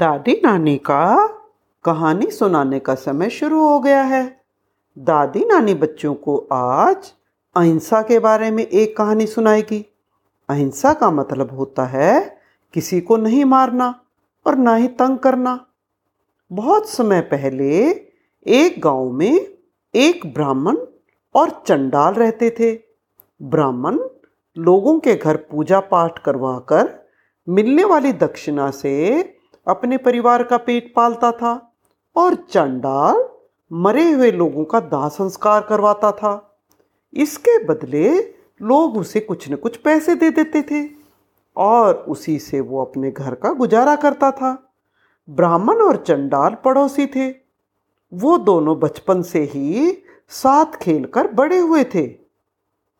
दादी नानी का कहानी सुनाने का समय शुरू हो गया है। दादी नानी बच्चों को आज अहिंसा के बारे में एक कहानी सुनाएगी। अहिंसा का मतलब होता है किसी को नहीं मारना और ना ही तंग करना। बहुत समय पहले एक गाँव में एक ब्राह्मण और चंडाल रहते थे। ब्राह्मण लोगों के घर पूजा पाठ करवाकर मिलने वाली दक्षिणा से अपने परिवार का पेट पालता था और चंडाल मरे हुए लोगों का दाह संस्कार करवाता था। इसके बदले लोग उसे कुछ न कुछ पैसे दे देते थे और उसी से वो अपने घर का गुजारा करता था। ब्राह्मण और चंडाल पड़ोसी थे। वो दोनों बचपन से ही साथ खेलकर बड़े हुए थे।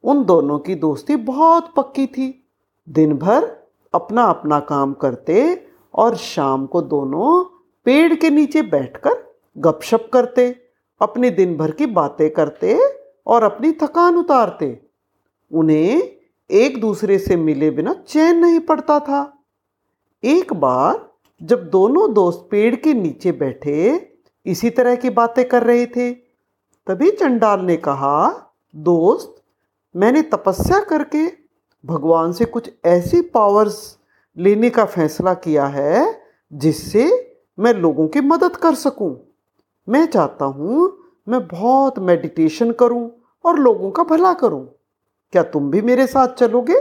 उन दोनों की दोस्ती बहुत पक्की थी। दिन भर अपना अपना काम करते और शाम को दोनों पेड़ के नीचे बैठकर गपशप करते, अपने दिन भर की बातें करते और अपनी थकान उतारते। उन्हें एक दूसरे से मिले बिना चैन नहीं पड़ता था। एक बार जब दोनों दोस्त पेड़ के नीचे बैठे, इसी तरह की बातें कर रहे थे। तभी चंडाल ने कहा, दोस्त, मैंने तपस्या करके भगवान से कुछ ऐसी पावर्स लेने का फैसला किया है जिससे मैं लोगों की मदद कर सकूँ। मैं चाहता हूँ मैं बहुत मेडिटेशन करूँ और लोगों का भला करूँ। क्या तुम भी मेरे साथ चलोगे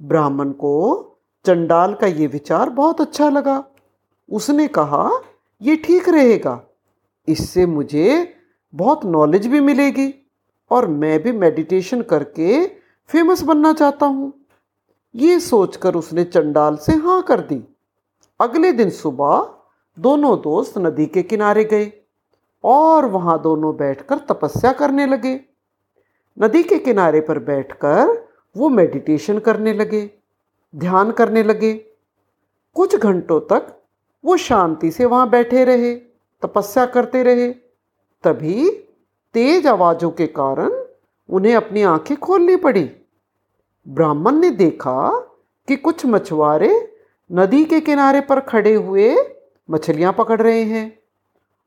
ब्राह्मण को चंडाल का ये विचार बहुत अच्छा लगा उसने कहा, ये ठीक रहेगा इससे मुझे बहुत नॉलेज भी मिलेगी और मैं भी मेडिटेशन करके फ़ेमस बनना चाहता हूँ ये सोचकर उसने चंडाल से हाँ कर दी। अगले दिन सुबह दोनों दोस्त नदी के किनारे गए और वहाँ दोनों बैठकर तपस्या करने लगे। नदी के किनारे पर बैठकर वो मेडिटेशन करने लगे, ध्यान करने लगे। कुछ घंटों तक वो शांति से वहाँ बैठे रहे, तपस्या करते रहे। तभी तेज आवाज़ों के कारण उन्हें अपनी आँखें खोलनी पड़ी। ब्राह्मण ने देखा कि कुछ मछुआरे नदी के किनारे पर खड़े हुए मछलियाँ पकड़ रहे हैं।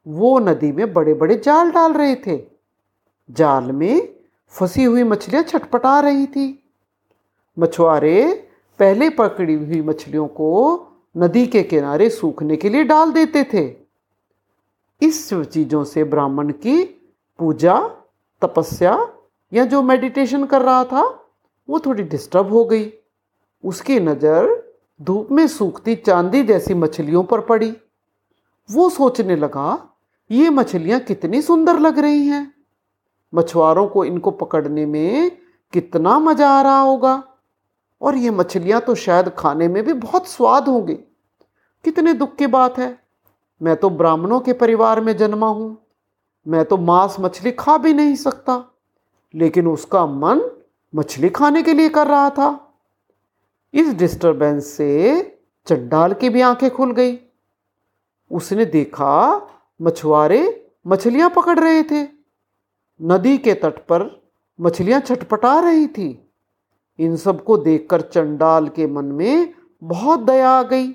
वो नदी में बड़े बड़े जाल डाल रहे थे। जाल में फंसी हुई मछलियाँ छटपटा रही थी। मछुआरे पहले पकड़ी हुई मछलियों को नदी के किनारे सूखने के लिए डाल देते थे। इस चीज़ों से ब्राह्मण की पूजा, तपस्या या जो मेडिटेशन कर रहा था वो थोड़ी डिस्टर्ब हो गई। उसकी नज़र धूप में सूखती चांदी जैसी मछलियों पर पड़ी। वो सोचने लगा, ये मछलियाँ कितनी सुंदर लग रही हैं। मछुआरों को इनको पकड़ने में कितना मज़ा आ रहा होगा। और ये मछलियाँ तो शायद खाने में भी बहुत स्वाद होंगी। कितने दुख की बात है। मैं तो ब्राह्मणों के परिवार में जन्मा हूँ। मैं तो मांस मछली खा भी नहीं सकता। लेकिन उसका मन मछली खाने के लिए कर रहा था। इस डिस्टरबेंस से चंडाल की भी आँखें खुल गई। उसने देखा मछुआरे मछलियाँ पकड़ रहे थे। नदी के तट पर मछलियाँ छटपटा रही थी। इन सबको देखकर चंडाल के मन में बहुत दया आ गई।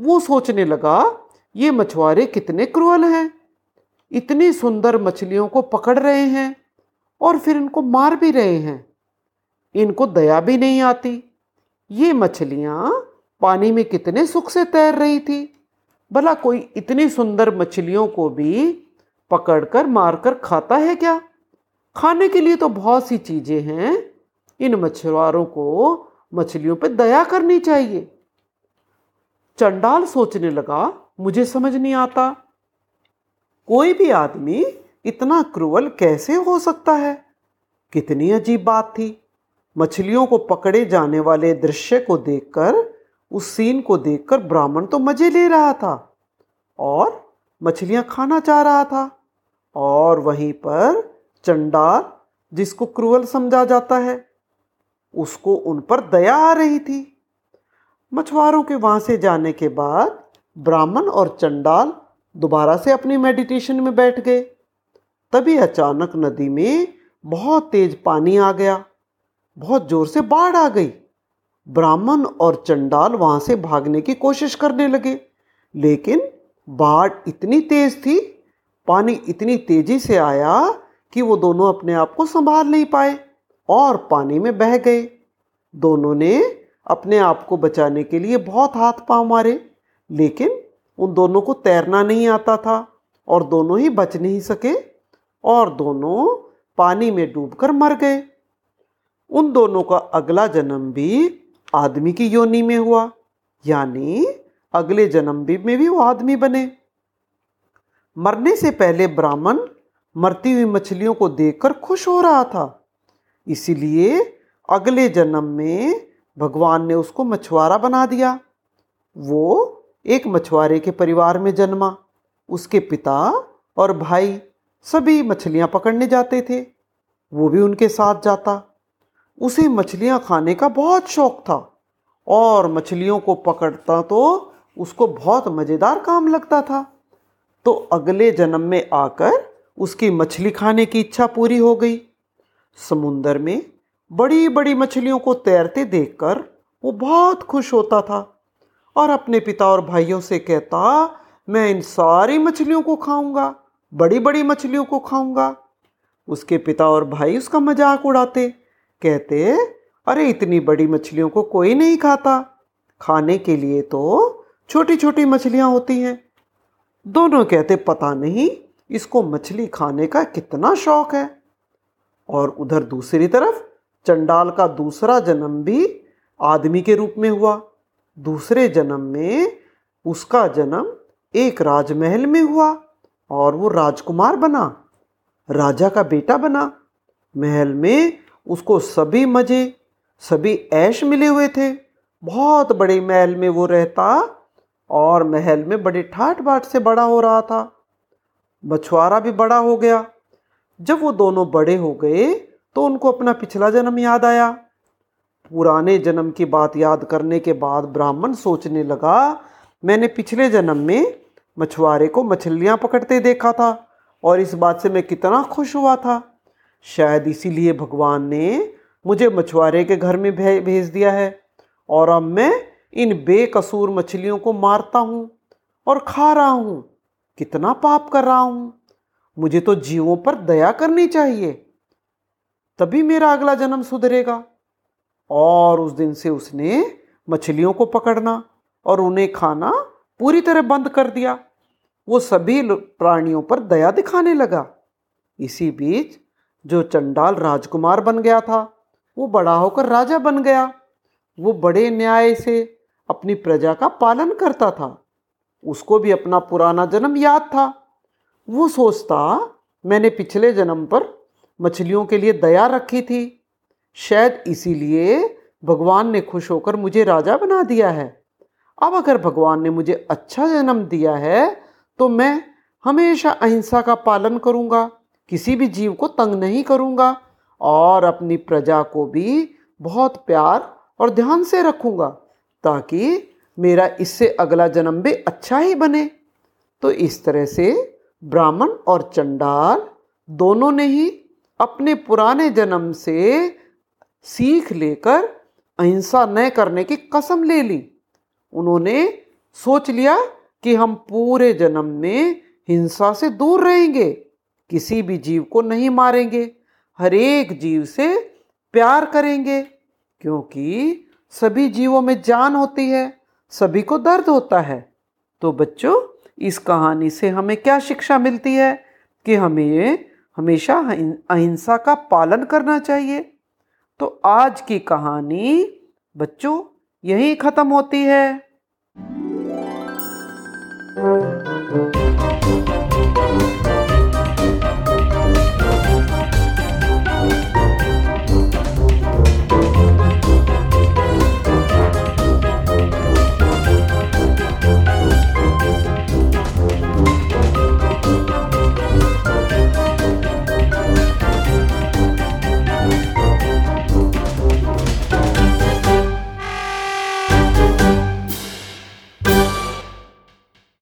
वो सोचने लगा, ये मछुआरे कितने क्रूअल हैं। इतनी सुंदर मछलियों को पकड़ रहे हैं और फिर इनको मार भी रहे हैं। इनको दया भी नहीं आती। ये मछलियाँ पानी में कितने सुख से तैर रही थी। भला कोई इतनी सुंदर मछलियों को भी पकड़कर, मारकर खाता है क्या? खाने के लिए तो बहुत सी चीज़ें हैं। इन मछुआरों को मछलियों पर दया करनी चाहिए। चंडाल सोचने लगा, मुझे समझ नहीं आता। कोई भी आदमी इतना क्रूवल कैसे हो सकता है? कितनी अजीब बात थी। मछलियों को पकड़े जाने वाले दृश्य को देखकर, उस सीन को देखकर ब्राह्मण तो मज़े ले रहा था और मछलियाँ खाना चाह रहा था। और वहीं पर चंडाल, जिसको क्रूअल समझा जाता है, उसको उन पर दया आ रही थी। मछुआरों के वहाँ से जाने के बाद ब्राह्मण और चंडाल दोबारा से अपनी मेडिटेशन में बैठ गए। तभी अचानक नदी में बहुत तेज पानी आ गया। बहुत ज़ोर से बाढ़ आ गई। ब्राह्मण और चंडाल वहाँ से भागने की कोशिश करने लगे। लेकिन बाढ़ इतनी तेज थी, पानी इतनी तेज़ी से आया कि वो दोनों अपने आप को संभाल नहीं पाए और पानी में बह गए। दोनों ने अपने आप को बचाने के लिए बहुत हाथ पाँव मारे, लेकिन उन दोनों को तैरना नहीं आता था और दोनों ही बच नहीं सके और दोनों पानी में डूबकर मर गए। उन दोनों का अगला जन्म भी आदमी की योनि में हुआ, यानी अगले जन्म भी में भी वो आदमी बने। मरने से पहले ब्राह्मण मरती हुई मछलियों को देखकर खुश हो रहा था। इसीलिए अगले जन्म में भगवान ने उसको मछुआरा बना दिया। वो एक मछुआरे के परिवार में जन्मा। उसके पिता और भाई सभी मछलियाँ पकड़ने जाते थे। वो भी उनके साथ जाता। उसे मछलियाँ खाने का बहुत शौक था। और मछलियों को पकड़ता तो उसको बहुत मज़ेदार काम लगता था। तो अगले जन्म में आकर उसकी मछली खाने की इच्छा पूरी हो गई। समुंदर में बड़ी बड़ी मछलियों को तैरते देखकर वो बहुत खुश होता था और अपने पिता और भाइयों से कहता, मैं इन सारी मछलियों को खाऊँगा बड़ी बड़ी मछलियों को खाऊँगा। उसके पिता और भाई उसका मज़ाक उड़ाते। कहते, अरे, इतनी बड़ी मछलियों को कोई नहीं खाता। खाने के लिए तो छोटी छोटी मछलियाँ होती हैं। दोनों कहते, पता नहीं, इसको मछली खाने का कितना शौक है। और उधर दूसरी तरफ़, चंडाल का दूसरा जन्म भी आदमी के रूप में हुआ। दूसरे जन्म में उसका जन्म एक राजमहल में हुआ और वो राजकुमार बना, राजा का बेटा बना। महल में उसको सभी मज़े, सभी ऐश मिले हुए थे। बहुत बड़े महल में वो रहता और महल में बड़े ठाट बाट से बड़ा हो रहा था। मछुआरा भी बड़ा हो गया। जब वो दोनों बड़े हो गए तो उनको अपना पिछला जन्म याद आया। पुराने जन्म की बात याद करने के बाद ब्राह्मण सोचने लगा, मैंने पिछले जन्म में मछुआरे को मछलियाँ पकड़ते देखा था और इस बात से मैं कितना खुश हुआ था। शायद इसीलिए भगवान ने मुझे मछुआरे के घर में भेज दिया है। और अब मैं इन बेकसूर मछलियों को मारता हूँ और खा रहा हूँ। कितना पाप कर रहा हूँ। मुझे तो जीवों पर दया करनी चाहिए। तभी मेरा अगला जन्म सुधरेगा। और उस दिन से उसने मछलियों को पकड़ना और उन्हें खाना पूरी तरह बंद कर दिया। वो सभी प्राणियों पर दया दिखाने लगा। इसी बीच जो चंडाल राजकुमार बन गया था, वो बड़ा होकर राजा बन गया। वो बड़े न्याय से अपनी प्रजा का पालन करता था। उसको भी अपना पुराना जन्म याद था। वो सोचता, मैंने पिछले जन्म पर मछलियों के लिए दया रखी थी। शायद इसीलिए भगवान ने खुश होकर मुझे राजा बना दिया है। अब अगर भगवान ने मुझे अच्छा जन्म दिया है तो मैं हमेशा अहिंसा का पालन करूँगा। किसी भी जीव को तंग नहीं करूँगा और अपनी प्रजा को भी बहुत प्यार और ध्यान से रखूँगा, ताकि मेरा इससे अगला जन्म भी अच्छा ही बने। तो इस तरह से ब्राह्मण और चंडाल दोनों ने ही अपने पुराने जन्म से सीख लेकर अहिंसा न करने की कसम ले ली। उन्होंने सोच लिया कि हम पूरे जन्म में हिंसा से दूर रहेंगे। किसी भी जीव को नहीं मारेंगे, हर एक जीव से प्यार करेंगे, क्योंकि सभी जीवों में जान होती है, सभी को दर्द होता है। तो बच्चों, इस कहानी से हमें क्या शिक्षा मिलती है? कि हमें हमेशा अहिंसा का पालन करना चाहिए। तो आज की कहानी, बच्चों, यही ख़त्म होती है।